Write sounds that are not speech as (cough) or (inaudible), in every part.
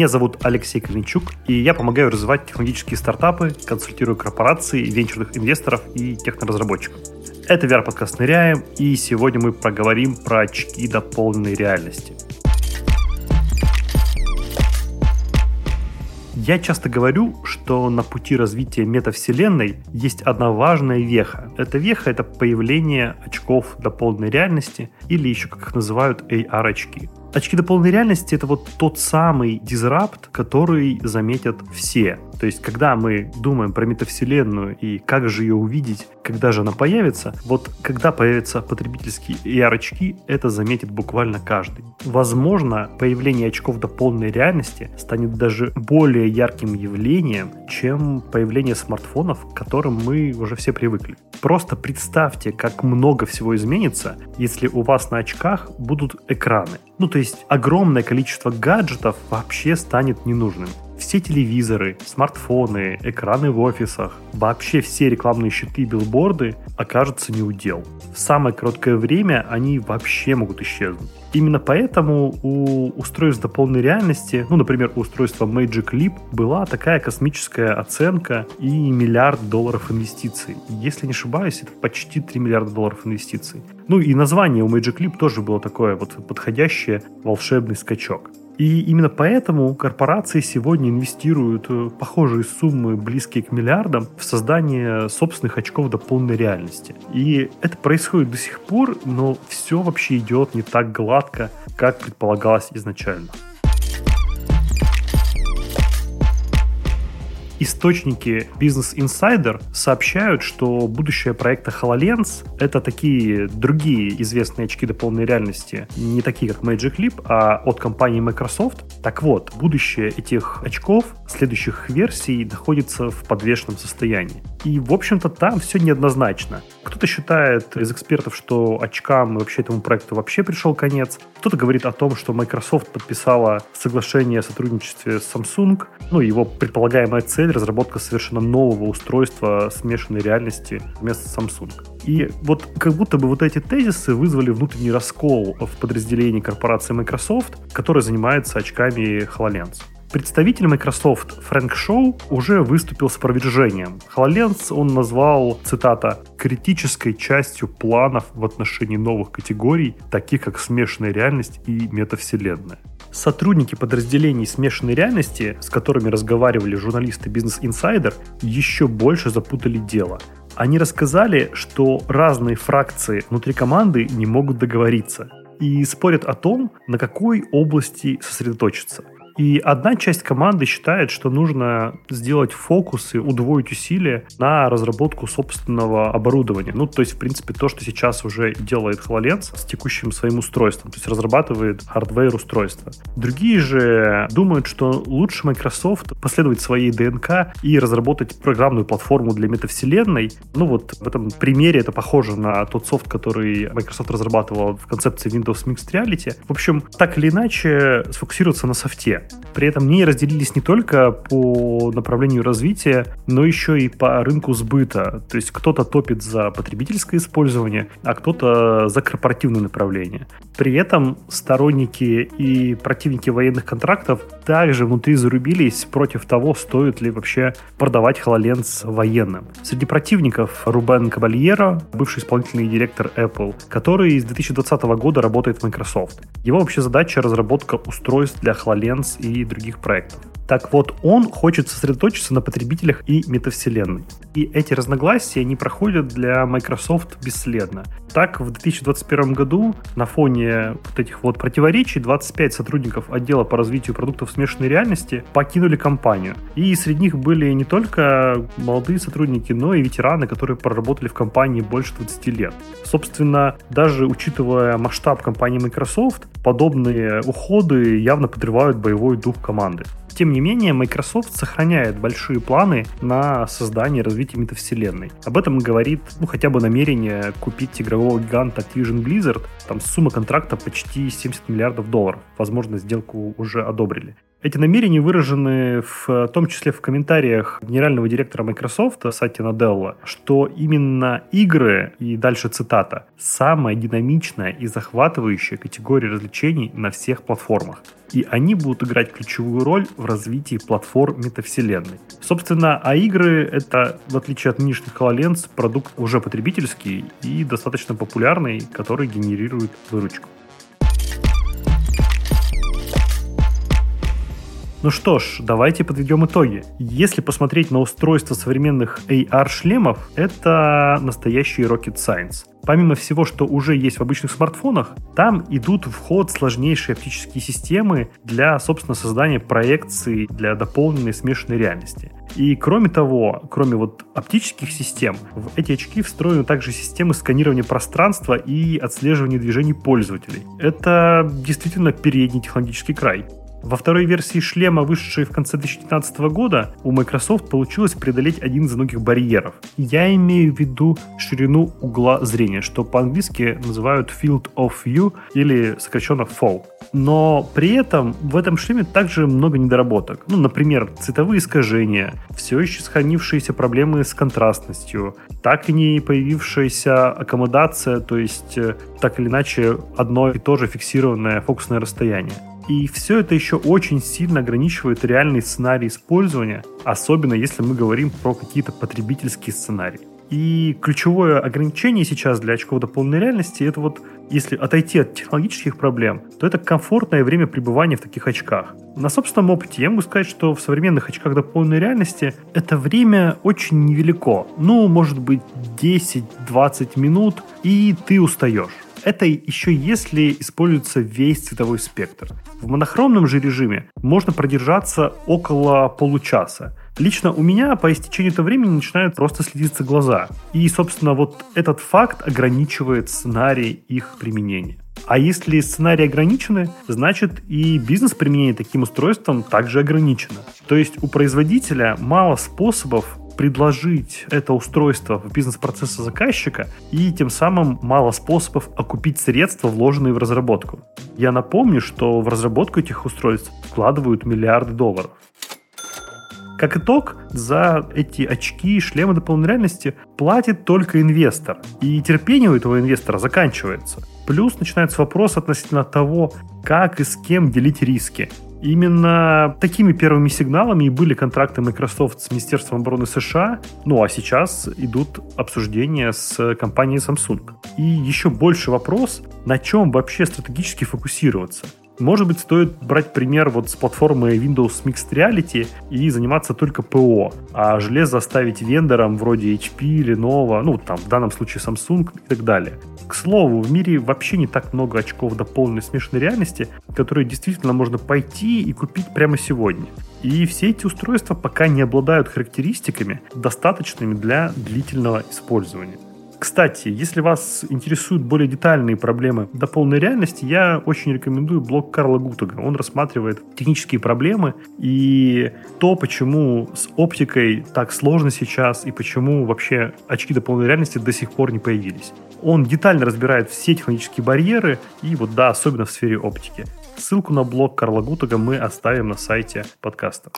Меня зовут Алексей Калинчук, и я помогаю развивать технологические стартапы, консультирую корпорации, венчурных инвесторов и техноразработчиков. Это VR-подкаст «Ныряем», и сегодня мы проговорим про очки дополненной реальности – Я часто говорю, что на пути развития метавселенной есть одна важная веха. Эта веха — это появление очков дополненной реальности или еще, как их называют, AR-очки. Очки дополненной реальности — это вот тот самый дизрапт, который заметят все. То есть, когда мы думаем про метавселенную и как же ее увидеть, когда же она появится, вот когда появятся потребительские AR-очки, это заметит буквально каждый. Возможно, появление очков дополненной реальности станет даже более ярким явлением, чем появление смартфонов, к которым мы уже все привыкли. Просто представьте, как много всего изменится, если у вас на очках будут экраны. Ну, то есть огромное количество гаджетов вообще станет ненужным. Все телевизоры, смартфоны, экраны в офисах, вообще все рекламные щиты и билборды окажутся неудел. В самое короткое время они вообще могут исчезнуть. Именно поэтому у устройств дополненной реальности, ну, например, у устройства Magic Leap была такая космическая оценка и миллиард долларов инвестиций. Если не ошибаюсь, это почти 3 миллиарда долларов инвестиций. Ну и название у Magic Leap тоже было такое вот подходящее волшебный скачок. И именно поэтому корпорации сегодня инвестируют э, похожие суммы, близкие к миллиардам, в создание собственных очков дополненной реальности. И это происходит до сих пор, но все вообще идет не так гладко, как предполагалось изначально. Источники Business Insider сообщают, что будущее проекта HoloLens — это такие другие известные очки дополненной реальности, не такие, как Magic Leap, а от компании Microsoft. Так вот, будущее этих очков, следующих версий, находится в подвешенном состоянии. И, в общем-то, там все неоднозначно. Кто-то считает из экспертов, что очкам и вообще этому проекту вообще пришел конец. Кто-то говорит о том, что Microsoft подписала соглашение о сотрудничестве с Samsung. Ну, его предполагаемая цель — разработка совершенно нового устройства смешанной реальности вместо Samsung. И вот как будто бы вот эти тезисы вызвали внутренний раскол в подразделении корпорации Microsoft, которая занимается очками HoloLens. Представитель Microsoft Фрэнк Шоу уже выступил с опровержением. HoloLens он назвал, цитата, «критической частью планов в отношении новых категорий, таких как смешанная реальность и метавселенная». Сотрудники подразделений смешанной реальности, с которыми разговаривали журналисты Business Insider, еще больше запутали дело. Они рассказали, что разные фракции внутри команды не могут договориться и спорят о том, на какой области сосредоточиться – и одна часть команды считает, что нужно сделать фокус и удвоить усилия на разработку собственного оборудования. Ну, то есть, в принципе, то, что сейчас уже делает HoloLens с текущим своим устройством, то есть разрабатывает hardware устройства. Другие же думают, что лучше Microsoft последовать своей ДНК и разработать программную платформу для метавселенной. Ну, вот в этом примере это похоже на тот софт, который Microsoft разрабатывал в концепции Windows Mixed Reality. В общем, так или иначе, сфокусироваться на софте. При этом мнения разделились не только по направлению развития, но еще и по рынку сбыта. То есть кто-то топит за потребительское использование, а кто-то за корпоративное направление. При этом сторонники и противники военных контрактов также внутри зарубились против того, стоит ли вообще продавать HoloLens военным. Среди противников Рубен Кабальеро, бывший исполнительный директор Apple, который с 2020 года работает в Microsoft. Его вообще задача разработка устройств для HoloLens и других проектов. Так вот, он хочет сосредоточиться на потребителях и метавселенной. И эти разногласия не проходят для Microsoft бесследно. Так, в 2021 году на фоне вот этих вот противоречий 25 сотрудников отдела по развитию продуктов смешанной реальности покинули компанию. И среди них были не только молодые сотрудники, но и ветераны, которые проработали в компании больше 20 лет. Собственно, даже учитывая масштаб компании Microsoft, подобные уходы явно подрывают боевой дух команды. Тем не менее, Microsoft сохраняет большие планы на создание и развитие метавселенной. Об этом говорит ну, хотя бы намерение купить игрового гиганта Activision Blizzard. Там сумма контракта почти 70 миллиардов долларов. Возможно, сделку уже одобрили. Эти намерения выражены в том числе в комментариях генерального директора Microsoft Сати Наделла, что именно игры, и дальше цитата, самая динамичная и захватывающая категория развлечений на всех платформах и они будут играть ключевую роль в развитии платформ метавселенной. Собственно, а игры — это, в отличие от нынешних HoloLens, продукт уже потребительский и достаточно популярный, который генерирует выручку. Ну что ж, давайте подведем итоги. Если посмотреть на устройство современных AR-шлемов, это настоящий rocket science. Помимо всего, что уже есть в обычных смартфонах, там идут в ход сложнейшие оптические системы для, собственно, создания проекций для дополненной смешанной реальности. И кроме того, кроме вот оптических систем, в эти очки встроены также системы сканирования пространства и отслеживания движений пользователей. Это действительно передний технологический край. Во второй версии шлема, вышедшей в конце 2019 года, у Microsoft получилось преодолеть один из многих барьеров. Я имею в виду ширину угла зрения, что по-английски называют Field of View или сокращенно FOV. Но при этом в этом шлеме также много недоработок. Ну, например, цветовые искажения, все еще сохранившиеся проблемы с контрастностью, так и не появившаяся аккомодация, то есть э, так или иначе одно и то же фиксированное фокусное расстояние. И все это еще очень сильно ограничивает реальный сценарий использования, особенно если мы говорим про какие-то потребительские сценарии. И ключевое ограничение сейчас для очков дополненной реальности это вот, если отойти от технологических проблем, то это комфортное время пребывания в таких очках. На собственном опыте я могу сказать, что в современных очках дополненной реальности это время очень невелико. Ну, может быть, 10-20 минут, и ты устаешь. Это еще если используется весь цветовой спектр. В монохромном же режиме можно продержаться около получаса. Лично у меня по истечению этого времени начинают просто слезиться глаза. И, собственно, вот этот факт ограничивает сценарий их применения. А если сценарии ограничены, значит и бизнес применения таким устройством также ограничено. То есть у производителя мало способов предложить это устройство в бизнес-процессы заказчика, и тем самым мало способов окупить средства, вложенные в разработку. Я напомню, что в разработку этих устройств вкладывают миллиарды долларов. Как итог, за эти очки и шлемы дополненной реальности платит только инвестор. И терпение у этого инвестора заканчивается. Плюс начинается вопрос относительно того, как и с кем делить риски. Именно такими первыми сигналами и были контракты Microsoft с Министерством обороны США, ну а сейчас идут обсуждения с компанией Samsung. И еще больше вопрос, на чем вообще стратегически фокусироваться. Может быть, стоит брать пример вот с платформы Windows Mixed Reality и заниматься только ПО, а железо оставить вендорам вроде HP, Lenovo, ну, там, в данном случае Samsung и так далее. К слову, в мире вообще не так много очков дополненной смешанной реальности, которые действительно можно пойти и купить прямо сегодня. И все эти устройства пока не обладают характеристиками, достаточными для длительного использования. Кстати, если вас интересуют более детальные проблемы до полной реальности, я очень рекомендую блог Карла Гутага. Он рассматривает технические проблемы и то, почему с оптикой так сложно сейчас и почему вообще очки до полной реальности до сих пор не появились. Он детально разбирает все технологические барьеры и вот да, особенно в сфере оптики. Ссылку на блог Карла Гутага мы оставим на сайте подкаста.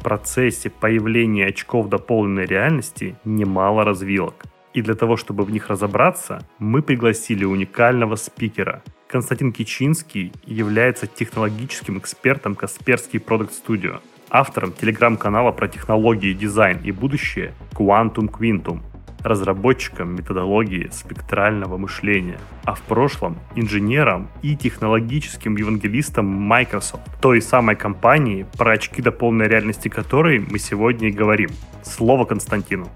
Процессе появления очков дополненной реальности немало развилок. И для того, чтобы в них разобраться, мы пригласили уникального спикера. Константин Кичинский является технологическим экспертом Касперский Product Studio, автором телеграм-канала про технологии, дизайн и будущее Quantum Quintum, разработчиком методологии спектрального мышления, а в прошлом инженером и технологическим евангелистом Microsoft, той самой компании, про очки до полной реальности которой мы сегодня и говорим. Слово Константину.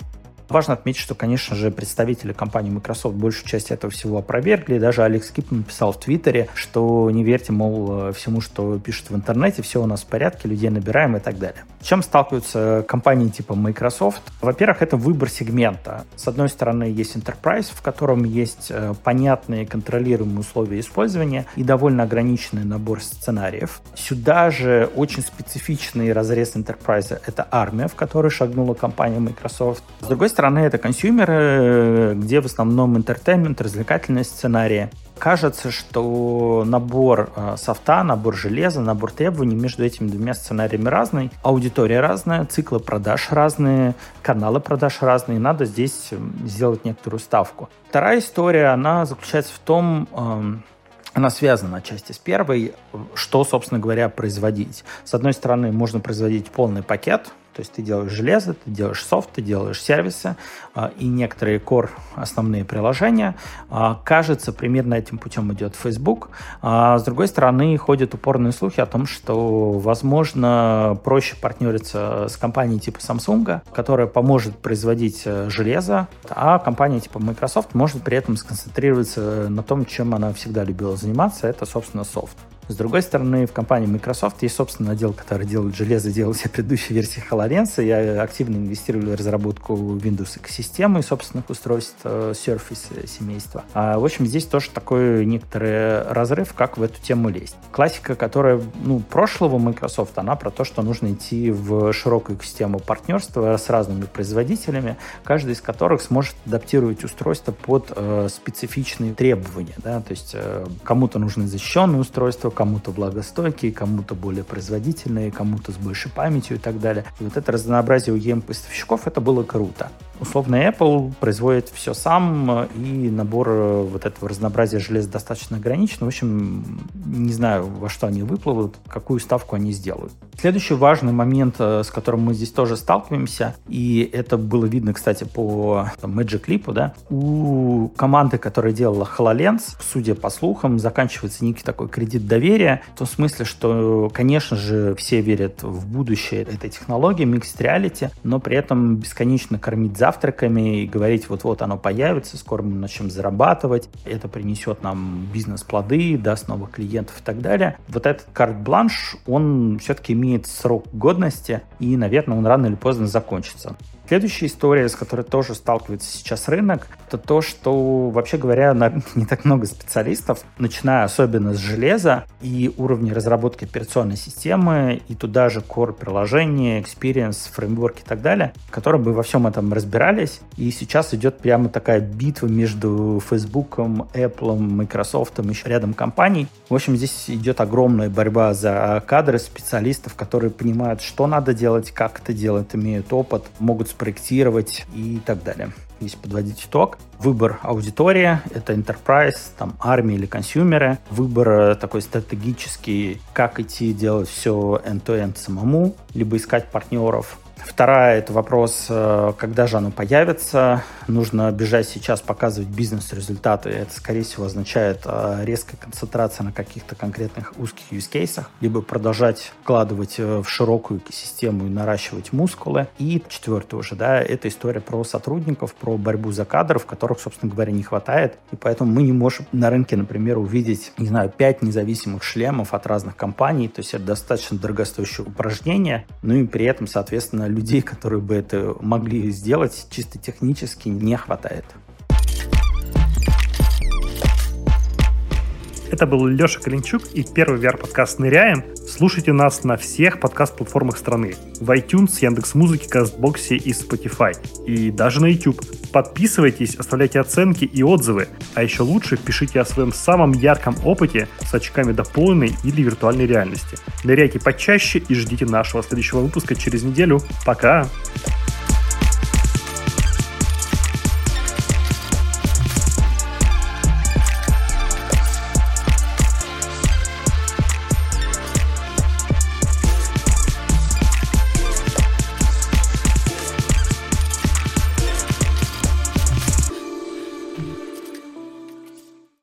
Важно отметить, что, конечно же, представители компании Microsoft большую часть этого всего опровергли. Даже Алекс Кип написал в Твиттере, что не верьте, мол, всему, что пишут в интернете, все у нас в порядке, людей набираем и так далее. Чем сталкиваются компании типа Microsoft? Во-первых, это выбор сегмента. С одной стороны, есть Enterprise, в котором есть э, понятные контролируемые условия использования и довольно ограниченный набор сценариев. Сюда же очень специфичный разрез Enterprise — это армия, в которой шагнула компания Microsoft. С другой стороны, это консюмеры, где в основном entertainment, развлекательные сценарии. Кажется, что набор э, софта, набор железа, набор требований между этими двумя сценариями разный, аудитория разная, циклы продаж разные, каналы продаж разные, надо здесь сделать некоторую ставку. Вторая история, она заключается в том, эм, она связана отчасти с первой, что, собственно говоря, производить. С одной стороны, можно производить полный пакет, то есть ты делаешь железо, ты делаешь софт, ты делаешь сервисы а, и некоторые core основные приложения. А, кажется, примерно этим путем идет Facebook. А, с другой стороны, ходят упорные слухи о том, что, возможно, проще партнериться с компанией типа Samsung, которая поможет производить э, железо, а компания типа Microsoft может при этом сконцентрироваться на том, чем она всегда любила заниматься, это, собственно, софт. С другой стороны, в компании Microsoft есть собственный отдел, который делает железо, делал все предыдущие версии HoloLens. Я активно инвестировал в разработку Windows экосистемы и собственных устройств э, Surface семейства. А, в общем, здесь тоже такой некоторый разрыв, как в эту тему лезть. Классика, которая ну, прошлого Microsoft, она про то, что нужно идти в широкую экосистему партнерства с разными производителями, каждый из которых сможет адаптировать устройство под э, специфичные требования. Да? То есть э, кому-то нужны защищенные устройства, кому-то благостойкие, кому-то более производительные, кому-то с большей памятью и так далее. И вот это разнообразие у EM-поставщиков, это было круто. Условно Apple производит все сам, и набор э, вот этого разнообразия железа достаточно ограничен. В общем, не знаю, во что они выплывут, какую ставку они сделают. Следующий важный момент, э, с которым мы здесь тоже сталкиваемся, и это было видно, кстати, по там, Magic Clip, да, у команды, которая делала HoloLens, судя по слухам, заканчивается некий такой кредит доверия, в том смысле, что, конечно же, все верят в будущее этой технологии, Mixed Reality, но при этом бесконечно кормить завтраками и говорить, вот-вот оно появится, скоро мы начнем зарабатывать, это принесет нам бизнес-плоды, даст новых клиентов и так далее. Вот этот карт-бланш, он все-таки имеет срок годности, и, наверное, он рано или поздно закончится. Следующая история, с которой тоже сталкивается сейчас рынок, это то, что, вообще говоря, (laughs) не так много специалистов, начиная особенно с железа и уровня разработки операционной системы, и туда же core приложения, experience, фреймворк и так далее, которые бы во всем этом разбирались. И сейчас идет прямо такая битва между Facebook, Apple, Microsoft, еще рядом компаний. В общем, здесь идет огромная борьба за кадры специалистов, которые понимают, что надо делать, как это делать, имеют опыт, могут спроектировать и так далее. Если подводить итог, выбор аудитории — это enterprise, там, армия или консюмеры. Выбор э, такой стратегический, как идти делать все end-to-end самому, либо искать партнеров. Вторая – это вопрос, э, когда же оно появится. Нужно бежать сейчас, показывать бизнес-результаты. Это, скорее всего, означает э, резкая концентрация на каких-то конкретных узких use-кейсах, либо продолжать вкладывать э, в широкую экосистему и наращивать мускулы. И четвертое уже, да, это история про сотрудников, про борьбу за кадров, которых, собственно говоря, не хватает. И поэтому мы не можем на рынке, например, увидеть, не знаю, пять независимых шлемов от разных компаний. То есть это достаточно дорогостоящее упражнение. Ну и при этом, соответственно, людей, которые бы это могли сделать, чисто технически не хватает. Это был Леша Калинчук и первый VR-подкаст «Ныряем». Слушайте нас на всех подкаст-платформах страны. В iTunes, Яндекс.Музыке, Кастбоксе и Spotify. И даже на YouTube. Подписывайтесь, оставляйте оценки и отзывы. А еще лучше пишите о своем самом ярком опыте с очками дополненной или виртуальной реальности. Ныряйте почаще и ждите нашего следующего выпуска через неделю. Пока!